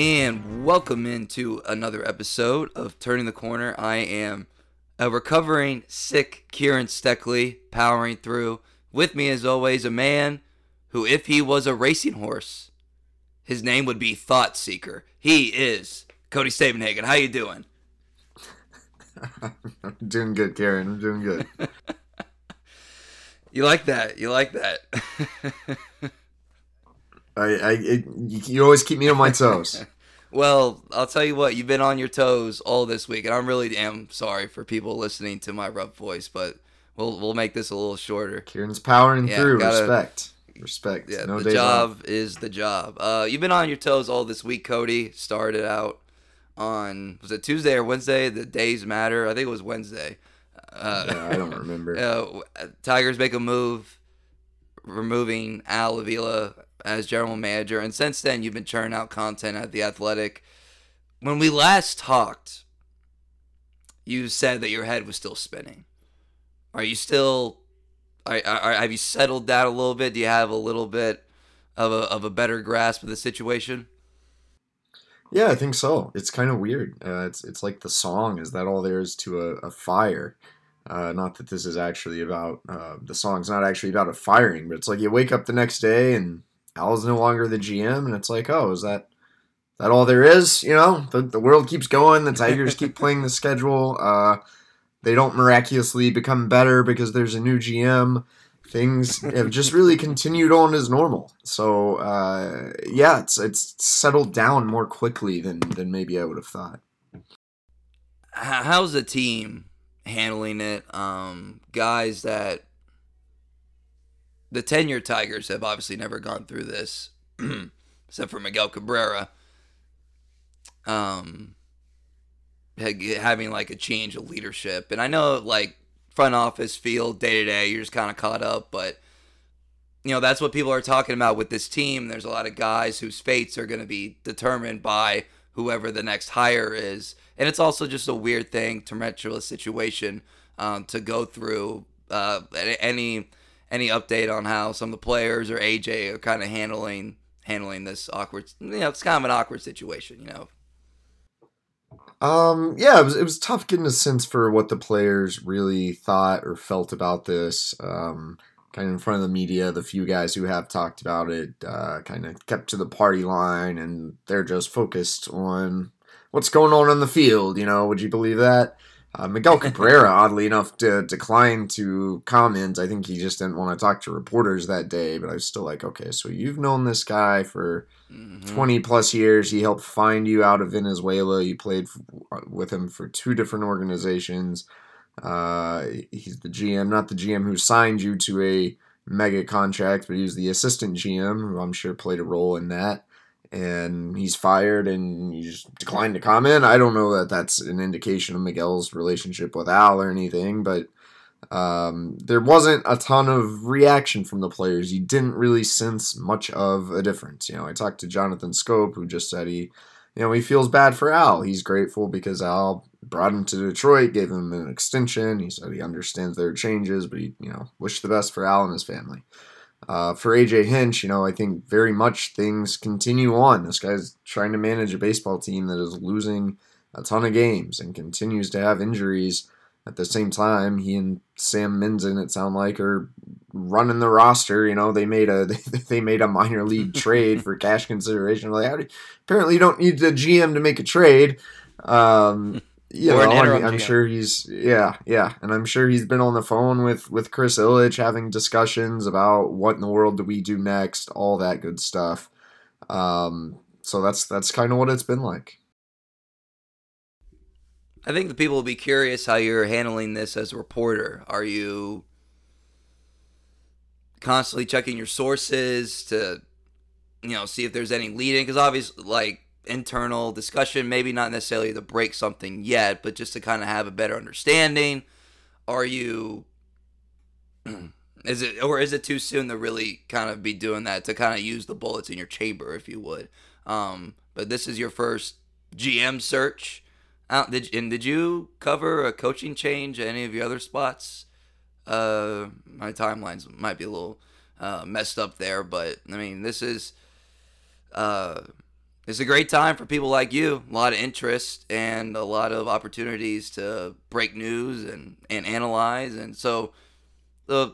and welcome into another episode of Turning the Corner. I am a recovering sick Kieran Steckley, powering through. With me, as always, a man who, if he was a racing horse, his name would be Thought Seeker. He is Cody Stavenhagen. How you doing? I'm doing good, Karen. I'm doing good. you like that? You like that? I, I, it, you always keep me on my toes. well, I'll tell you what. You've been on your toes all this week, and I'm really am sorry for people listening to my rough voice, but we'll we'll make this a little shorter. Kieran's powering yeah, through. Gotta, Respect. Respect. Yeah, no the job is the job. Uh, you've been on your toes all this week, Cody. Started out on was it Tuesday or Wednesday? The days matter. I think it was Wednesday. Uh, yeah, I don't remember. Uh, Tigers make a move, removing Al Avila as general manager, and since then you've been churning out content at the Athletic. When we last talked, you said that your head was still spinning. Are you still? Are, are, have you settled down a little bit? Do you have a little bit of a of a better grasp of the situation? Yeah, I think so. It's kind of weird. Uh, it's it's like the song. Is that all there is to a, a fire? Uh, not that this is actually about uh, the song's not actually about a firing, but it's like you wake up the next day and Al's no longer the GM, and it's like, oh, is that that all there is? You know, the, the world keeps going. The Tigers keep playing the schedule. Uh, they don't miraculously become better because there's a new GM. Things have just really continued on as normal. So uh, yeah, it's it's settled down more quickly than than maybe I would have thought. How's the team handling it? Um, guys that the tenure Tigers have obviously never gone through this, except for Miguel Cabrera. Um, having like a change of leadership, and I know like front office, field, day to day, you're just kind of caught up, but you know that's what people are talking about with this team. There's a lot of guys whose fates are going to be determined by whoever the next hire is, and it's also just a weird thing, tumultuous situation um, to go through. Uh, any any update on how some of the players or AJ are kind of handling handling this awkward? You know, it's kind of an awkward situation. You know. Um. Yeah, it was it was tough getting a sense for what the players really thought or felt about this. Um. Kind of in front of the media, the few guys who have talked about it, uh, kind of kept to the party line, and they're just focused on what's going on in the field. You know, would you believe that? Uh, Miguel Cabrera, oddly enough, to decline to comment. I think he just didn't want to talk to reporters that day. But I was still like, okay, so you've known this guy for mm-hmm. 20 plus years. He helped find you out of Venezuela. You played f- with him for two different organizations. Uh, he's the GM, not the GM who signed you to a mega contract, but he was the assistant GM, who I'm sure played a role in that and he's fired and you just declined to comment. I don't know that that's an indication of Miguel's relationship with Al or anything, but um, there wasn't a ton of reaction from the players. You didn't really sense much of a difference. You know, I talked to Jonathan Schoop, who just said he, you know, he feels bad for Al. He's grateful because Al brought him to Detroit, gave him an extension. He said he understands there are changes, but he, you know, wished the best for Al and his family. Uh, for AJ Hinch, you know, I think very much things continue on. This guy's trying to manage a baseball team that is losing a ton of games and continues to have injuries. At the same time, he and Sam Menzin, it sound like, are running the roster. You know, they made a they made a minor league trade for cash consideration. Like, do, apparently, you don't need the GM to make a trade. Um, you know, I'm, I'm sure he's yeah, yeah, and I'm sure he's been on the phone with with Chris Ilitch having discussions about what in the world do we do next, all that good stuff. Um, so that's that's kind of what it's been like. I think the people will be curious how you're handling this as a reporter. Are you constantly checking your sources to, you know, see if there's any leading? Because obviously, like internal discussion, maybe not necessarily to break something yet, but just to kind of have a better understanding? Are you is it or is it too soon to really kind of be doing that to kind of use the bullets in your chamber if you would? Um, but this is your first GM search. Uh, did and did you cover a coaching change at any of your other spots? Uh, my timelines might be a little uh, messed up there, but I mean this is uh it's a great time for people like you. A lot of interest and a lot of opportunities to break news and, and analyze. And so, the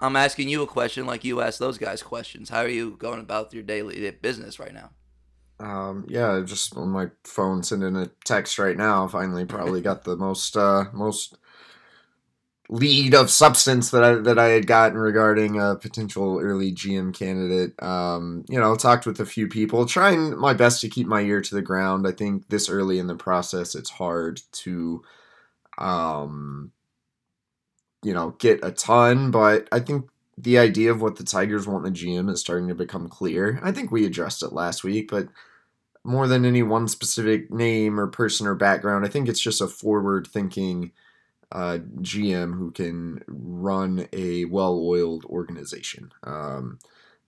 I'm asking you a question like you asked those guys questions. How are you going about your daily business right now? Um, yeah, just on my phone sending a text right now. Finally, probably got the most uh, most lead of substance that I that I had gotten regarding a potential early GM candidate. Um, you know, talked with a few people, trying my best to keep my ear to the ground. I think this early in the process, it's hard to, um, you know, get a ton, but I think the idea of what the Tigers want in the GM is starting to become clear. I think we addressed it last week, but more than any one specific name or person or background, I think it's just a forward thinking uh, GM who can run a well oiled organization. Um,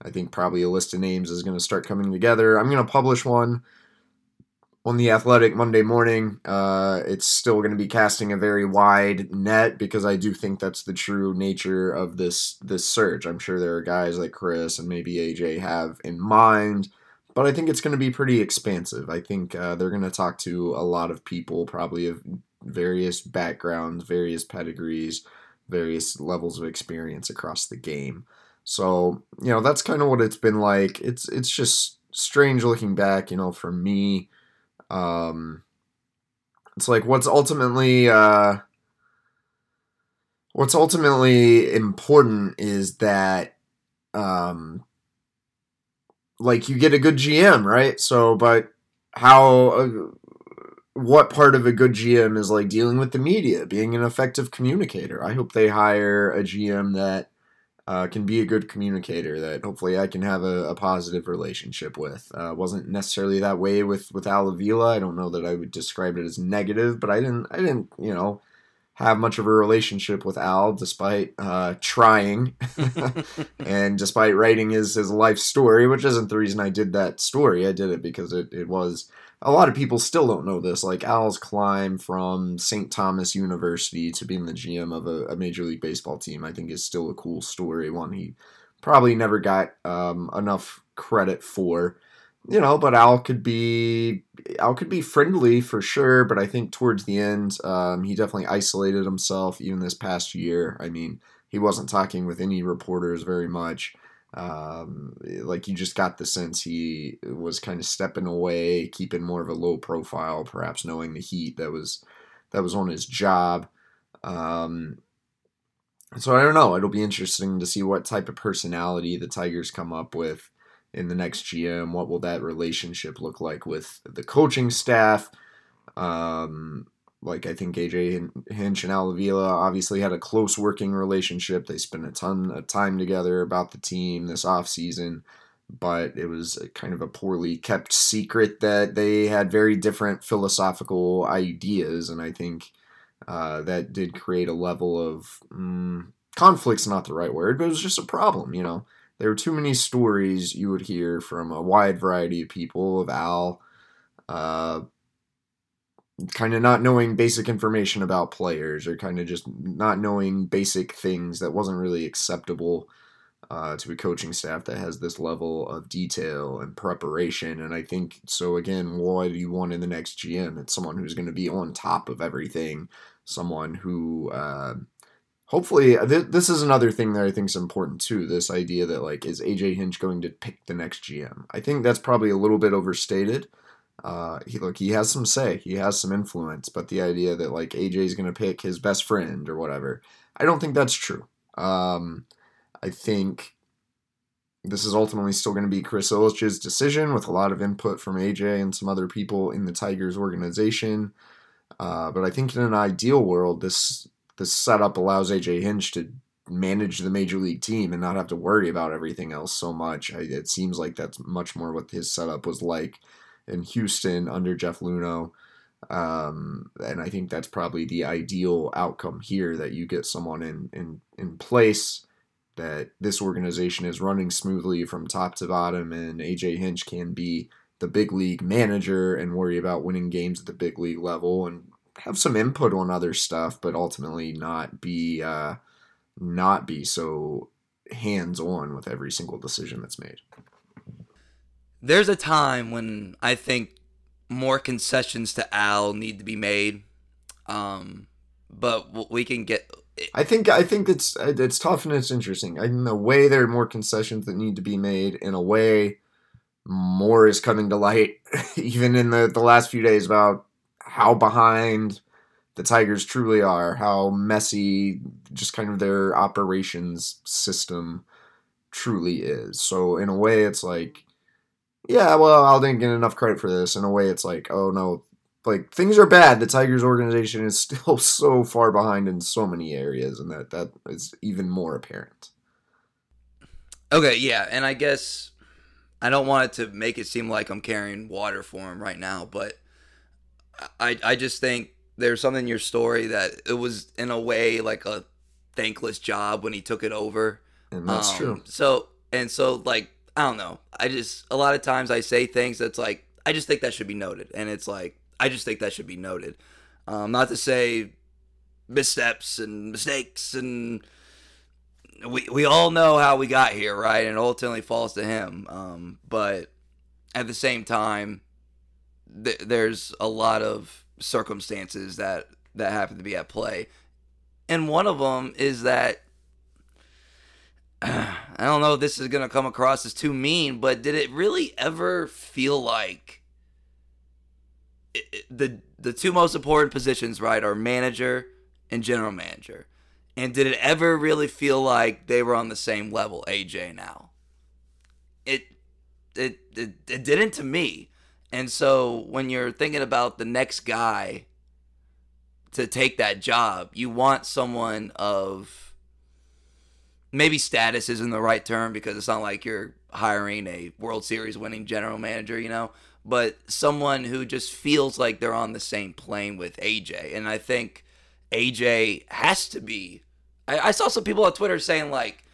I think probably a list of names is going to start coming together. I'm going to publish one on the Athletic Monday morning. Uh, it's still going to be casting a very wide net because I do think that's the true nature of this this search. I'm sure there are guys like Chris and maybe AJ have in mind, but I think it's going to be pretty expansive. I think uh, they're going to talk to a lot of people, probably of various backgrounds, various pedigrees, various levels of experience across the game. So, you know, that's kind of what it's been like. It's it's just strange looking back, you know, for me. Um it's like what's ultimately uh what's ultimately important is that um like you get a good GM, right? So, but how uh, what part of a good GM is like dealing with the media, being an effective communicator. I hope they hire a GM that uh, can be a good communicator that hopefully I can have a, a positive relationship with. Uh, wasn't necessarily that way with with Al Avila. I don't know that I would describe it as negative, but I didn't I didn't you know have much of a relationship with Al despite uh, trying and despite writing his his life story, which isn't the reason I did that story. I did it because it it was a lot of people still don't know this. Like Al's climb from St. Thomas University to being the GM of a, a, Major League Baseball team, I think, is still a cool story. One he probably never got um, enough credit for. You know, but Al could be Al could be friendly for sure. But I think towards the end, um, he definitely isolated himself. Even this past year, I mean, he wasn't talking with any reporters very much. Um, like you just got the sense he was kind of stepping away, keeping more of a low profile, perhaps knowing the heat that was that was on his job. Um, so I don't know. It'll be interesting to see what type of personality the Tigers come up with in the next GM. What will that relationship look like with the coaching staff? Um, like I think AJ Hinch and Al Avila obviously had a close working relationship. They spent a ton of time together about the team this offseason, but it was kind of a poorly kept secret that they had very different philosophical ideas, and I think uh, that did create a level of mm, conflict's not the right word, but it was just a problem. You know, there were too many stories you would hear from a wide variety of people of Al. Uh, kind of not knowing basic information about players or kind of just not knowing basic things that wasn't really acceptable uh, to a coaching staff that has this level of detail and preparation. And I think so. Again, what do you want in the next GM? It's someone who's going to be on top of everything. Someone who, uh, hopefully, uh, th- this is another thing that I think is important too. This idea that like, is AJ Hinch going to pick the next GM? I think that's probably a little bit overstated. Uh, he look, he has some say, he has some influence, but the idea that like AJ is going to pick his best friend or whatever, I don't think that's true. Um, I think this is ultimately still going to be Chris Ilitch's decision with a lot of input from AJ and some other people in the Tigers organization. Uh, but I think in an ideal world, this this setup allows AJ Hinch to manage the major league team and not have to worry about everything else so much. I, it seems like that's much more what his setup was like in Houston under Jeff Luhnow. Um, and I think that's probably the ideal outcome here that you get someone in, in, in place that this organization is running smoothly from top to bottom, and AJ Hinch can be the big league manager and worry about winning games at the big league level and have some input on other stuff, but ultimately not be uh, not be so hands on with every single decision that's made there's a time when I think more concessions to Al need to be made. Um, but we can get. I think I think it's it's tough and it's interesting. In a way, there are more concessions that need to be made. In a way, more is coming to light, even in the the last few days about how behind the Tigers truly are, how messy just kind of their operations system truly is. So in a way, it's like, yeah, well, I didn't get enough credit for this. In a way, it's like, oh no, like things are bad. The Tigers organization is still so far behind in so many areas, and that that is even more apparent. Okay, yeah, and I guess I don't want it to make it seem like I'm carrying water for him right now, but I I just think there's something in your story that it was in a way like a thankless job when he took it over. And that's um, true. So and so like I don't know. I just a lot of times I say things that's like I just think that should be noted, and it's like I just think that should be noted. Um, not to say missteps and mistakes and we we all know how we got here, right? And ultimately falls to him. Um, but at the same time, th- there's a lot of circumstances that that happen to be at play, and one of them is that I don't know if this is gonna come across as too mean, but did it really ever feel like it, the the two most important positions, right, are manager and general manager? And did it ever really feel like they were on the same level, AJ now? It it it, it didn't to me. And so when you're thinking about the next guy to take that job, you want someone of maybe status isn't the right term because it's not like you're hiring a World Series winning general manager, you know, but someone who just feels like they're on the same plane with AJ. And I think AJ has to be. I, I saw some people on Twitter saying, like,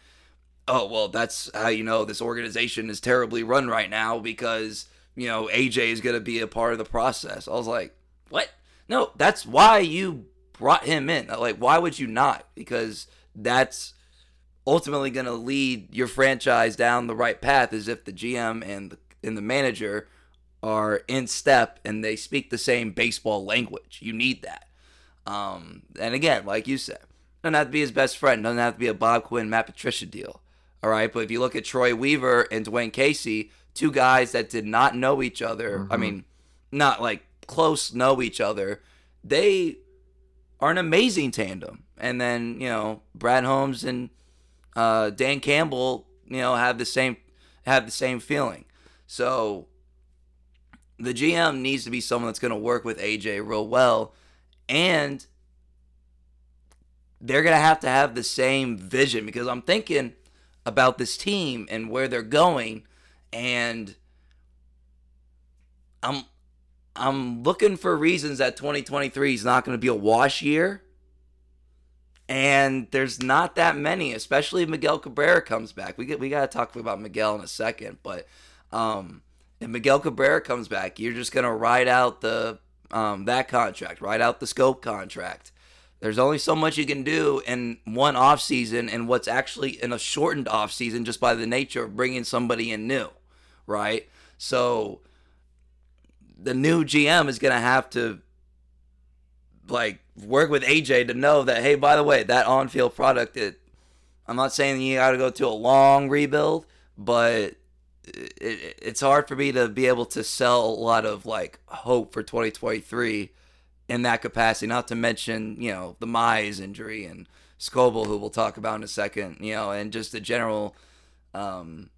oh, well, that's how you know this organization is terribly run right now because you know, AJ is going to be a part of the process. I was like, what? No, that's why you brought him in. Like, why would you not? Because that's ultimately going to lead your franchise down the right path is if the GM and the, and the manager are in step and they speak the same baseball language. You need that. Um, and again, like you said, doesn't have to be his best friend. Doesn't have to be a Bob Quinn, Matt Patricia deal. All right, but if you look at Troy Weaver and Dwayne Casey, two guys that did not know each other. Mm-hmm. I mean, not like close know each other. They are an amazing tandem. And then, you know, Brad Holmes and uh, Dan Campbell, you know, have the same have the same feeling. So the GM needs to be someone that's going to work with AJ real well and they're going to have to have the same vision because I'm thinking about this team and where they're going and I'm I'm looking for reasons that 2023 is not going to be a wash year. And there's not that many, especially if Miguel Cabrera comes back. We get we got to talk about Miguel in a second, but um, if Miguel Cabrera comes back, you're just gonna ride out the um, that contract, ride out the Schoop contract. There's only so much you can do in one off season, and what's actually in a shortened off season, just by the nature of bringing somebody in new right? So the new GM is to have to like work with AJ to know that hey, by the way, that on-field product it I'm not saying you got to go to a long rebuild, but it, it, it's hard for me to be able to sell a lot of like hope for 2023 in that capacity. Not to mention, you know, the Mize injury and Skubal, who we'll talk about in a second, you know, and just the general um,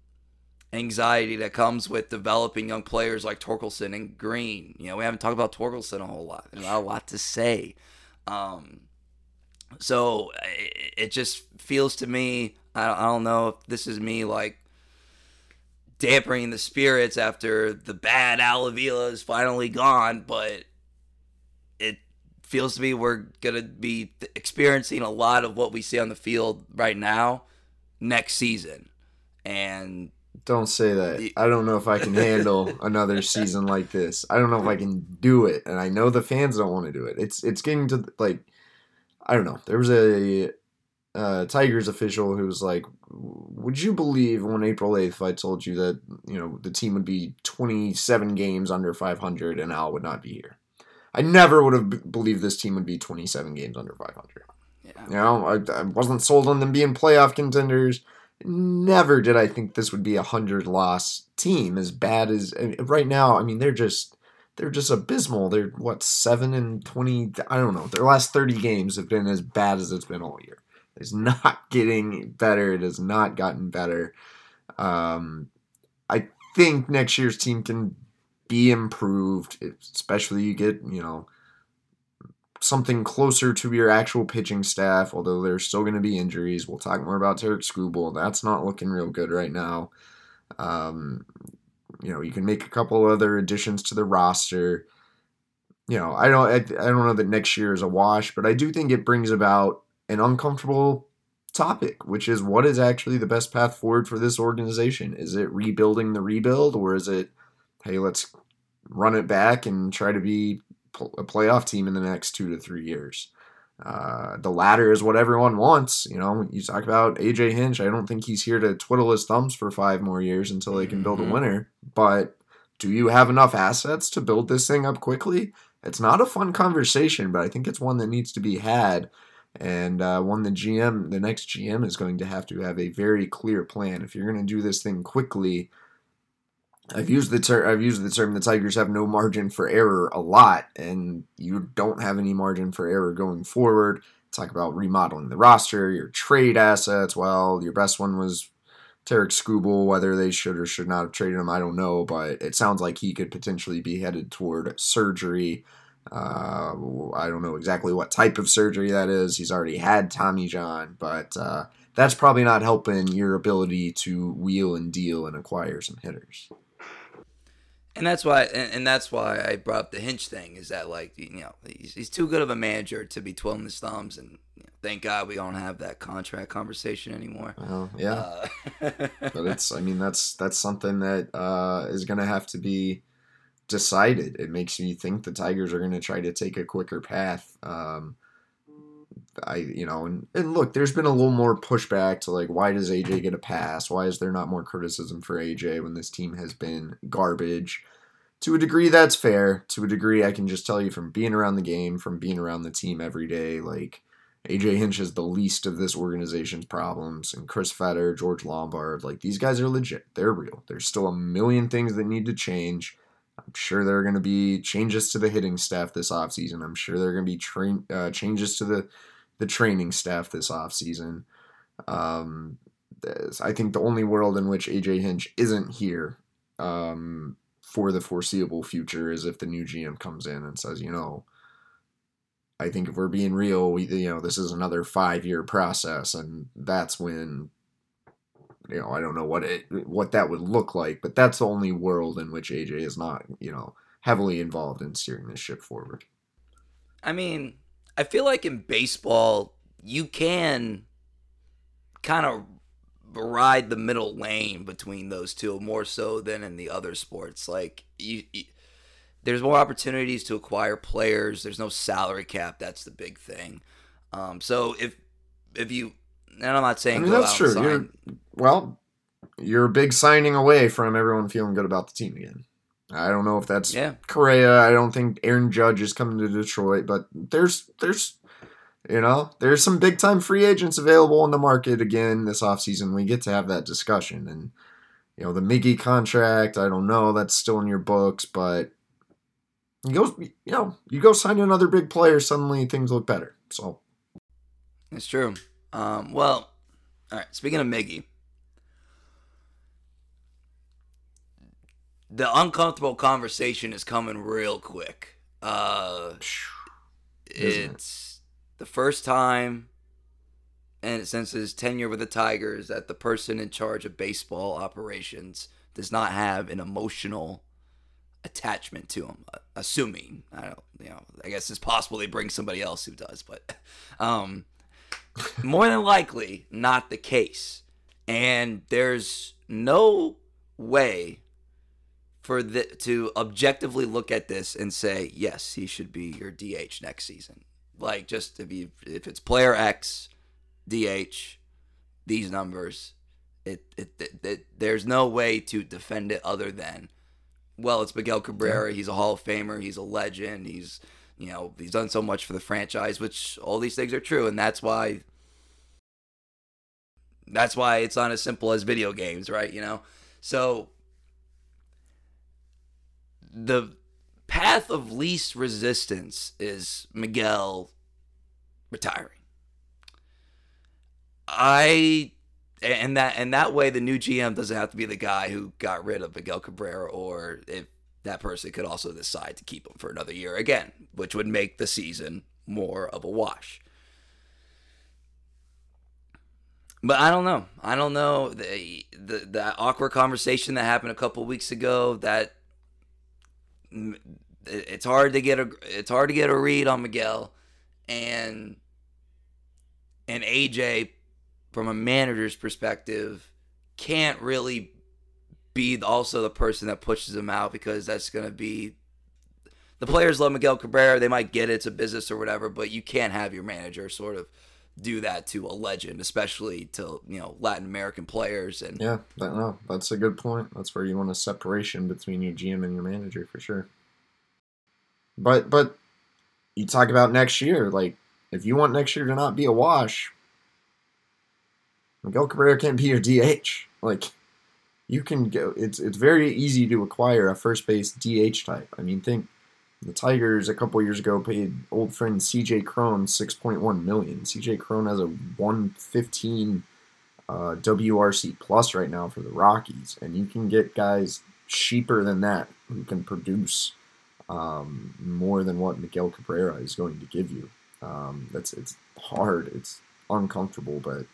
anxiety that comes with developing young players like Torkelson and Greene. You know, we haven't talked about Torkelson a whole lot. There's not a lot to say. Um, so it, it, just feels to me, I, I don't know if this is me like dampening the spirits after the bad Al Avila is finally gone, but it feels to me we're going to be experiencing a lot of what we see on the field right now next season. And don't say that. I don't know if I can handle another season like this. I don't know if I can do it, and I know the fans don't want to do it. It's it's getting to like I don't know. There was a uh, Tigers official who was like, "Would you believe on April eighth if I told you that you know the team would be twenty seven games under five hundred and Al would not be here? I never would have b- believed this team would be twenty seven games under five hundred. Yeah. You know, I, I wasn't sold on them being playoff contenders. Never did I think this would be a hundred loss team as bad as right now. I mean, they're just." They're just abysmal. They're what seven and twenty. I don't know. Their last thirty games have been as bad as it's been all year. It's not getting better. It has not gotten better. Um, I think next year's team can be improved, especially you get, you know, something closer to your actual pitching staff, although there's still going to be injuries. We'll talk more about Tarik Skubal. That's not looking real good right now. Um, you know, you can make a couple other additions to the roster. You know, I don't, I, I don't know that next year is a wash, but I do think it brings about an uncomfortable topic, which is what is actually the best path forward for this organization? Is it rebuilding the rebuild, or is it, hey, let's run it back and try to be a playoff team in the next two to three years? Uh, the latter is what everyone wants. You know, you talk about AJ Hinch. I don't think he's here to twiddle his thumbs for five more years until they can build a Mhm. winner. But do you have enough assets to build this thing up quickly? It's not a fun conversation, but I think it's one that needs to be had, and uh, one the GM, the next GM, is going to have to have a very clear plan. If you're going to do this thing quickly, I've used the term. I've used the term the Tigers have no margin for error a lot, and you don't have any margin for error going forward. Talk about remodeling the roster, your trade assets. Well, your best one was Tarik Skubal. Whether they should or should not have traded him, I don't know, but it sounds like he could potentially be headed toward surgery. Uh, I don't know exactly what type of surgery that is. He's already had Tommy John, but uh, that's probably not helping your ability to wheel and deal and acquire some hitters. And that's why, and, and that's why I brought up the Hinch thing. Is that like you know he's, he's too good of a manager to be twiddling his thumbs, and you know, thank God we don't have that contract conversation anymore. Well, yeah. Uh, but it's i mean that's that's something that uh, is going to have to be decided it makes me think the tigers are going to try to take a quicker path um, i you know and, and look there's been a little more pushback to like why does aj get a pass why is there not more criticism for aj when this team has been garbage to a degree that's fair to a degree i can just tell you from being around the game from being around the team every day like AJ Hinch is the least of this organization's problems, and Chris Fetter, George Lombard, like these guys are legit. They're real. There's still a million things that need to change. I'm sure there are going to be changes to the hitting staff this offseason. I'm sure there are going to be train uh, changes to the the training staff this offseason. Um, I think the only world in which AJ Hinch isn't here um, for the foreseeable future is if the new GM comes in and says, you know, I think if we're being real, we, you know, this is another five year process, and that's when, you know, I don't know what it what that would look like, but that's the only world in which AJ is not, you know, heavily involved in steering this ship forward. I mean, I feel like in baseball you can kind of ride the middle lane between those two more so than in the other sports. Like you, you there's more opportunities to acquire players. There's no salary cap. That's the big thing. Um, so if if you, and I'm not saying I mean, that's true. You're, well, you're a big signing away from everyone feeling good about the team again. I don't know if that's yeah, Correa. I don't think Aaron Judge is coming to Detroit, but there's there's you know there's some big time free agents available on the market again this offseason. We get to have that discussion, and you know the Miggy contract. I don't know that's still in your books, but you go you know you go sign another big player. Suddenly things look better. So it's true. Um, well, all right. Speaking of Miggy, the uncomfortable conversation is coming real quick. Uh, it? it's the first time and since his tenure with the Tigers that the person in charge of baseball operations does not have an emotional attachment to him. uh, Assuming I don't, you know, I guess it's possible they bring somebody else who does, but um, more than likely not the case. And there's no way for the to objectively look at this and say yes, he should be your DH next season. Like just if you if it's player X, DH, these numbers. It, it, it, it there's no way to defend it other than, well, it's Miguel Cabrera. He's a Hall of Famer. He's a legend. He's you know he's done so much for the franchise, which all these things are true, and that's why. That's why it's not as simple as video games, right? You know, so the path of least resistance is Miguel retiring. I and that and that way the new GM doesn't have to be the guy who got rid of Miguel Cabrera or if that person could also decide to keep him for another year again, which would make the season more of a wash. But I don't know. I don't know the the that awkward conversation that happened a couple weeks ago. That it's hard to get a it's hard to get a read on Miguel, and and AJ from a manager's perspective can't really be also the person that pushes him out because that's going to be the players love Miguel Cabrera. They might get it, it's a business or whatever, but you can't have your manager sort of do that to a legend, especially to you know Latin American players. And yeah, no, that's a good point. That's where you want a separation between your GM and your manager for sure. But but you talk about next year, like if you want next year to not be a wash, Miguel Cabrera can't be your DH. Like you can go. It's it's very easy to acquire a first base DH type. I mean, think the Tigers a couple years ago paid old friend CJ Cron six point one million. CJ Cron has a one fifteen uh, WRC plus right now for the Rockies, and you can get guys cheaper than that who can produce um, more than what Miguel Cabrera is going to give you. Um, that's it's hard. It's uncomfortable, but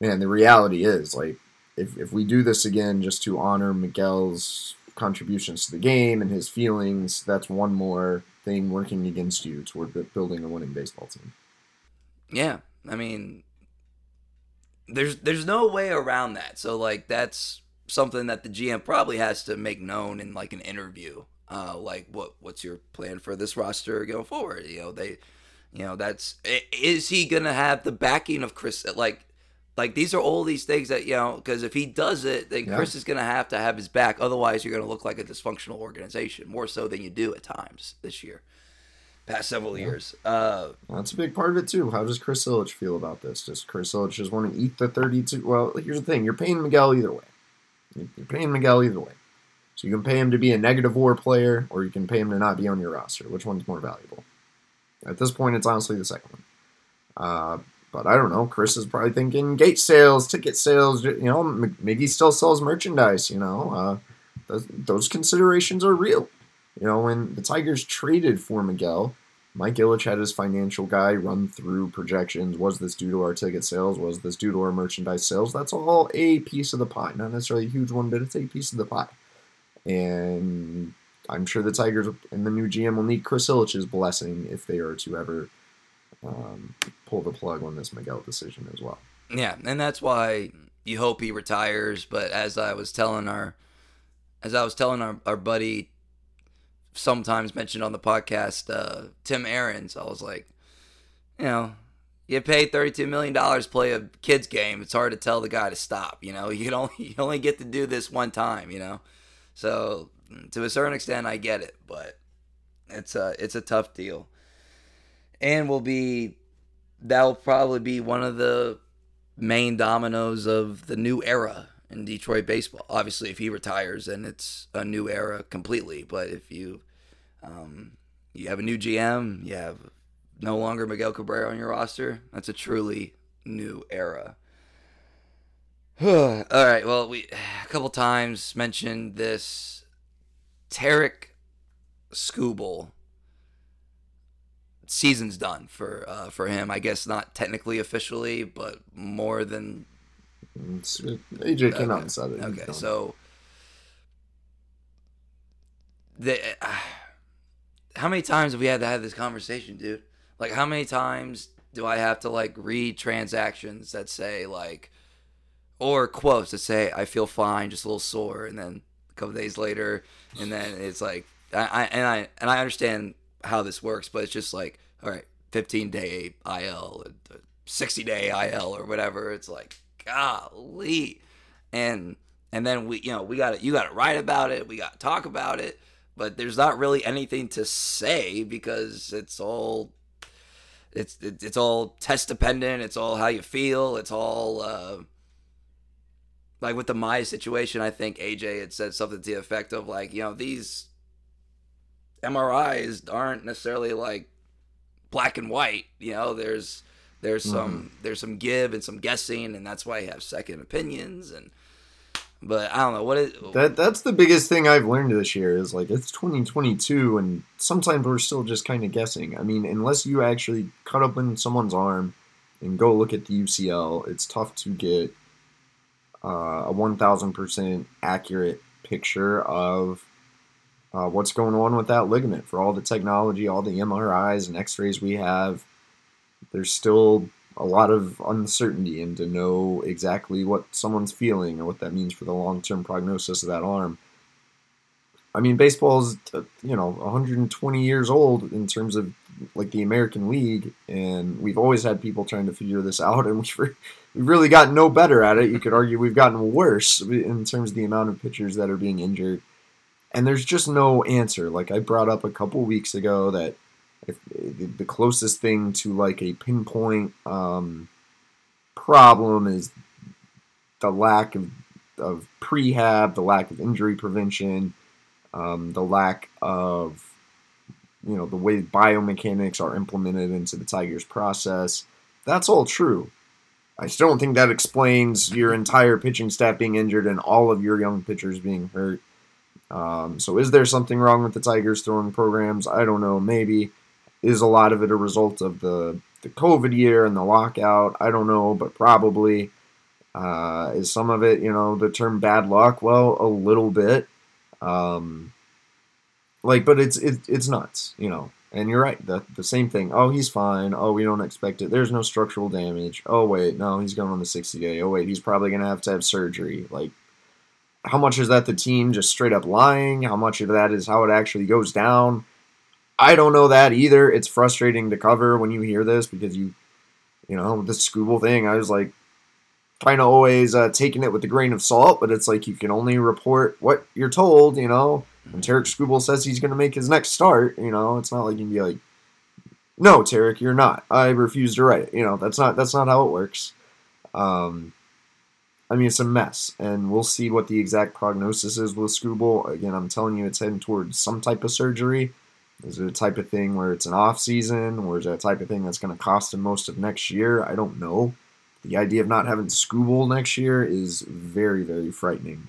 man, the reality is like if, if we do this again just to honor Miguel's contributions to the game and his feelings, that's one more thing working against you toward building a winning baseball team. Yeah, I mean, there's there's no way around that. So like that's something that the GM probably has to make known in like an interview. Uh, like what what's your plan for this roster going forward? You know they, you know that's is he gonna have the backing of Chris? Like like these are all these things that you know because if he does it then yeah. chris is going to have to have his back. Otherwise you're going to look like a dysfunctional organization more so than you do at times this year past several yeah. years. Uh, well, that's a big part of it too. How does chris ilitch feel about this? Does chris ilitch just want to eat the 32 well here's the thing. You're paying miguel either way. You're paying miguel either way. So you can pay him to be a negative war player or you can pay him to not be on your roster. Which one's more valuable? At this point it's honestly the second one. Uh, but I don't know. Chris is probably thinking gate sales, ticket sales. You know, Miggy still sells merchandise. You know, uh, those, those considerations are real. You know, when the Tigers traded for Miguel, Mike Ilitch had his financial guy run through projections. Was this due to our ticket sales? Was this due to our merchandise sales? That's all a piece of the pie. Not necessarily a huge one, but it's a piece of the pie. And I'm sure the Tigers and the new GM will need Chris Ilitch's blessing if they are to ever um, pull the plug on this Miguel decision as well. Yeah, and that's why you hope he retires. But as I was telling our, as I was telling our, our buddy, sometimes mentioned on the podcast, uh, Tim Aarons, I was like, you know, you pay thirty-two million dollars to play a kids game. It's hard to tell the guy to stop. You know, you only you only get to do this one time. You know, so to a certain extent, I get it, but it's a it's a tough deal and will be that'll probably be one of the main dominoes of the new era in Detroit baseball. Obviously, if he retires, then it's a new era completely. But if you um, you have a new GM, you have no longer Miguel Cabrera on your roster, that's a truly new era. All right. Well, we a couple times mentioned this Tarik Skubal season's done for uh, for him. I guess not technically officially, but more than AJ came out and said it. Okay, so the uh, how many times have we had to have this conversation, dude? Like, how many times do I have to like read transactions that say like, or quotes that say I feel fine, just a little sore, and then a couple days later, and then it's like, I, I and I and I understand how this works, but it's just like, all right, 15 day IL, 60 day IL or whatever. It's like, golly. And and then we you know, we got to you got to write about it, we got to talk about it, but there's not really anything to say because it's all it's it's all test dependent, it's all how you feel, it's all uh like with the Mize situation, I think AJ had said something to the effect of like, you know, these MRIs aren't necessarily like black and white. You know, there's there's some mm. there's some give and some guessing, and that's why you have second opinions. And but I don't know what it. That that's the biggest thing I've learned this year is like it's 2022, and sometimes we're still just kind of guessing. I mean, unless you actually cut open someone's arm and go look at the UCL, it's tough to get uh, a 1,000% accurate picture of uh, what's going on with that ligament. For all the technology, all the MRIs and x rays we have, there's still a lot of uncertainty and to know exactly what someone's feeling or what that means for the long term prognosis of that arm. I mean, baseball's uh, you know 120 years old in terms of like the American League, and we've always had people trying to figure this out, and we've we've really gotten no better at it. You could argue we've gotten worse in terms of the amount of pitchers that are being injured and there's just no answer. Like I brought up a couple weeks ago that if, the closest thing to like a pinpoint um, problem is the lack of, of prehab, the lack of injury prevention, um, the lack of you know the way biomechanics are implemented into the Tigers process. That's all true. I still don't think that explains your entire pitching staff being injured and all of your young pitchers being hurt. Um, so is there something wrong with the Tigers throwing programs? I don't know. Maybe is a lot of it a result of the the COVID year and the lockout? I don't know, but probably. Uh, is some of it, you know, the term bad luck? Well, a little bit. Um, like, but it's it, it's nuts, you know. And you're right. The the same thing. Oh, he's fine. Oh, we don't expect it. There's no structural damage. Oh wait, no, he's going on the 60 day. Oh wait, he's probably gonna have to have surgery. Like how much is that the team just straight up lying? How much of that is how it actually goes down? I don't know that either. It's frustrating to cover when you hear this because you, you know, the Skubal thing. I was like, kind of always uh, taking it with a grain of salt, but it's like you can only report what you're told. You know, when mm-hmm. Tarik Skubal says he's going to make his next start, you know, it's not like you can be like, no, Tarik, you're not. I refuse to write it. You know, that's not that's not how it works. Um, I mean, it's a mess, and we'll see what the exact prognosis is with Skubal. Again, I'm telling you, it's heading towards some type of surgery. Is it a type of thing where it's an off season, or is it a type of thing that's going to cost him most of next year? I don't know. The idea of not having Skubal next year is very, very frightening.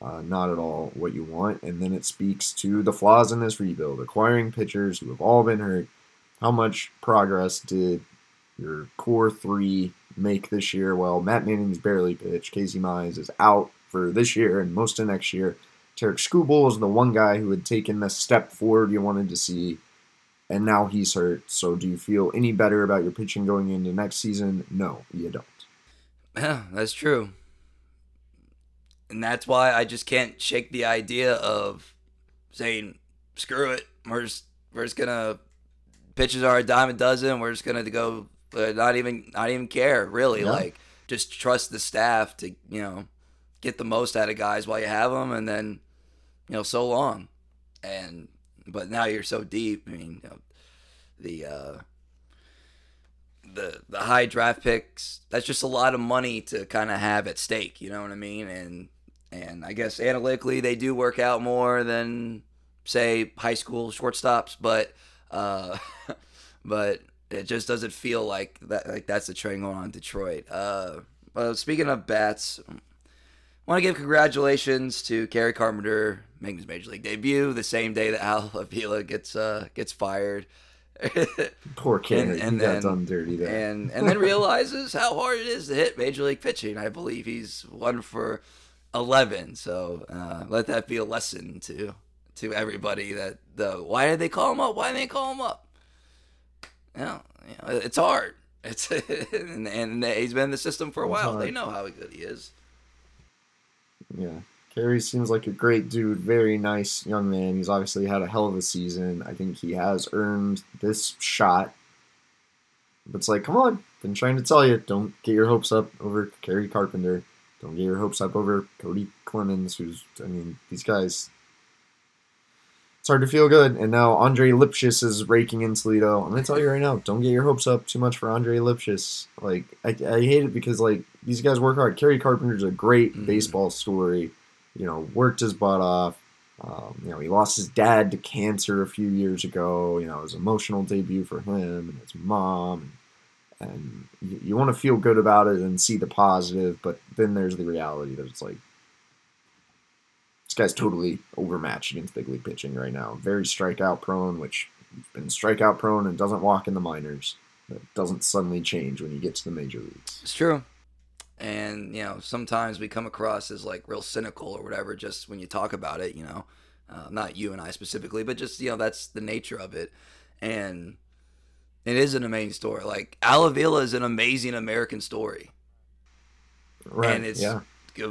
Uh, not at all what you want. And then it speaks to the flaws in this rebuild. Acquiring pitchers who have all been hurt. How much progress did your core three make this year. Well, Matt Manning's barely pitched. Casey Mize is out for this year and most of next year. Tarik Skubal is the one guy who had taken the step forward you wanted to see, and now he's hurt. So, do you feel any better about your pitching going into next season? No, you don't. Yeah, that's true. And that's why I just can't shake the idea of saying, screw it. We're just, we're just going to, pitches are a dime a dozen. We're just going to go not even not even care really. Yeah. Like just trust the staff to you know get the most out of guys while you have them, and then you know so long. And but now you're so deep. I mean, you know, the uh, the the high draft picks. That's just a lot of money to kind of have at stake. You know what I mean? And and I guess analytically they do work out more than say high school shortstops, but uh, but it just doesn't feel like that. Like that's the trend going on in Detroit. Uh, but speaking of bats, I want to give congratulations to Kerry Carpenter making his major league debut the same day that Al Avila gets uh, gets fired. Poor Kerry, and, and he then, got done dirty there. And and then realizes how hard it is to hit major league pitching. I believe he's one for eleven. So uh, let that be a lesson to to everybody that the why did they call him up? Why did they call him up? You know, you know it's hard. It's and, and, he's been in the system for a while. They know how good he is. Yeah. Kerry seems like a great dude, very nice young man. He's obviously had a hell of a season. I think he has earned this shot. But it's like, come on, been trying to tell you, don't get your hopes up over Kerry Carpenter. Don't get your hopes up over Cody Clemens, who's, I mean, these guys. Hard to feel good. And now Andre Lipcius is raking in Toledo. I'm to tell you right now, don't get your hopes up too much for Andre Lipcius. Like, I, I hate it because, like, these guys work hard. Kerry Carpenter's a great mm-hmm. baseball story. You know, worked his butt off. Um, you know, he lost his dad to cancer a few years ago. You know, it was an emotional debut for him and his mom and you, you want to feel good about it and see the positive, but then there's the reality that it's like this guy's totally overmatched against big league pitching right now. Very strikeout prone, which he's been strikeout prone and doesn't walk in the minors. That doesn't suddenly change when you get to the major leagues. It's true. And, you know, sometimes we come across as like real cynical or whatever just when you talk about it, you know. Uh, not you and I specifically, but just, you know, that's the nature of it. And it is an amazing story. Like Al Avila is an amazing American story. Right. And it's yeah.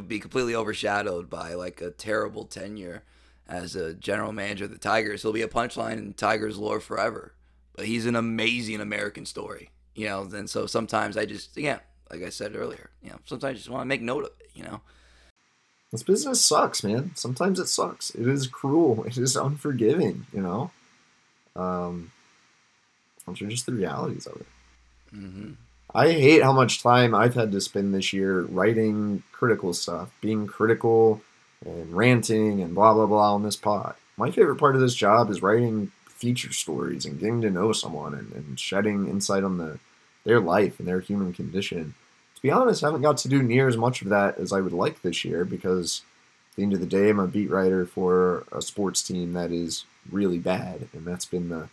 Be completely overshadowed by like a terrible tenure as a general manager of the Tigers. He'll be a punchline in Tigers lore forever. But he's an amazing American story. You know, and so sometimes I just yeah, like I said earlier, you know, sometimes I just want to make note of it, you know. This business sucks, man. Sometimes it sucks. It is cruel. It is unforgiving, you know. Um, those are just the realities of it. Mm-hmm. I hate how much time I've had to spend this year writing critical stuff, being critical and ranting and blah blah blah on this pod. My favorite part of this job is writing feature stories and getting to know someone and, and shedding insight on the their life and their human condition. To be honest, I haven't got to do near as much of that as I would like this year because at the end of the day, I'm a beat writer for a sports team that is really bad, and that's been the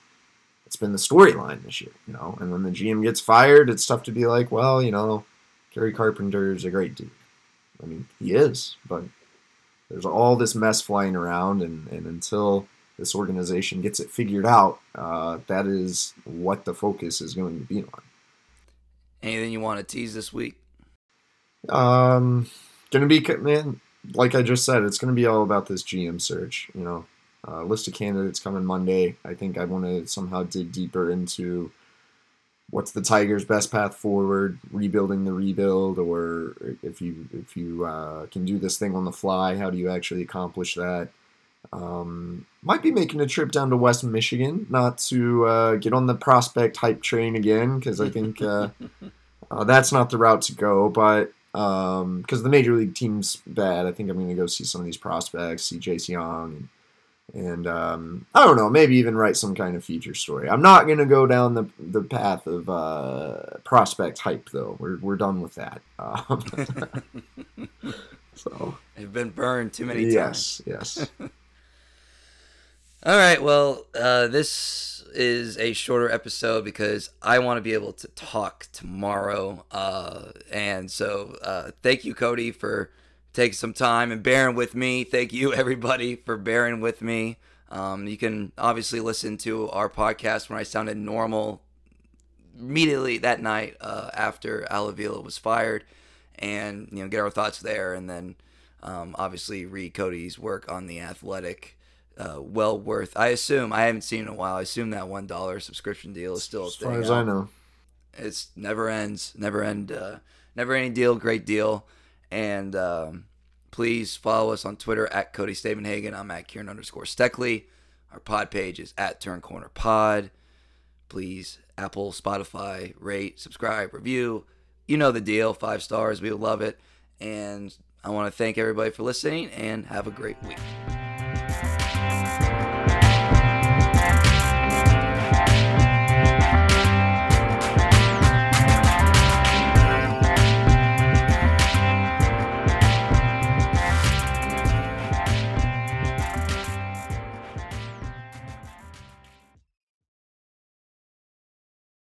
it's been the storyline this year, you know. And when the GM gets fired, it's tough to be like, well, you know, Carpenter is a great dude. I mean, he is, but there's all this mess flying around, and, and until this organization gets it figured out, uh, that is what the focus is going to be on. Anything you want to tease this week? Um, gonna be man, like I just said, it's gonna be all about this GM search. You know, uh, list of candidates coming Monday. I think I want to somehow dig deeper into what's the Tigers' best path forward, rebuilding the rebuild, or if you if you uh, can do this thing on the fly, how do you actually accomplish that? Um, might be making a trip down to West Michigan, not to uh, get on the prospect hype train again, because I think uh, uh, that's not the route to go. But because um, the major league team's bad, I think I'm going to go see some of these prospects, see Jace Jung and and um, I don't know, maybe even write some kind of feature story. I'm not gonna go down the the path of uh, prospect hype though. We're we're done with that. Um, so I've been burned too many yes, times. Yes, yes. All right. Well, uh, this is a shorter episode because I want to be able to talk tomorrow, uh, and so uh, thank you, Cody, for taking some time and bearing with me. Thank you, everybody, for bearing with me. Um, you can obviously listen to our podcast when I sounded normal immediately that night uh, after Al Avila was fired, and you know get our thoughts there, and then um, obviously read Cody's work on the Athletic. Uh, well worth. I assume I haven't seen in a while. I assume that one dollar subscription deal is still as far as I know. It's never ends, never end, uh, never ending deal. Great deal. And um, please follow us on Twitter at Cody Stavenhagen. I'm at Kieran underscore Steckley. Our pod page is at Turn Corner Pod. Please, Apple, Spotify, rate, subscribe, review. You know the deal. Five stars. We love it. And I want to thank everybody for listening and have a great week.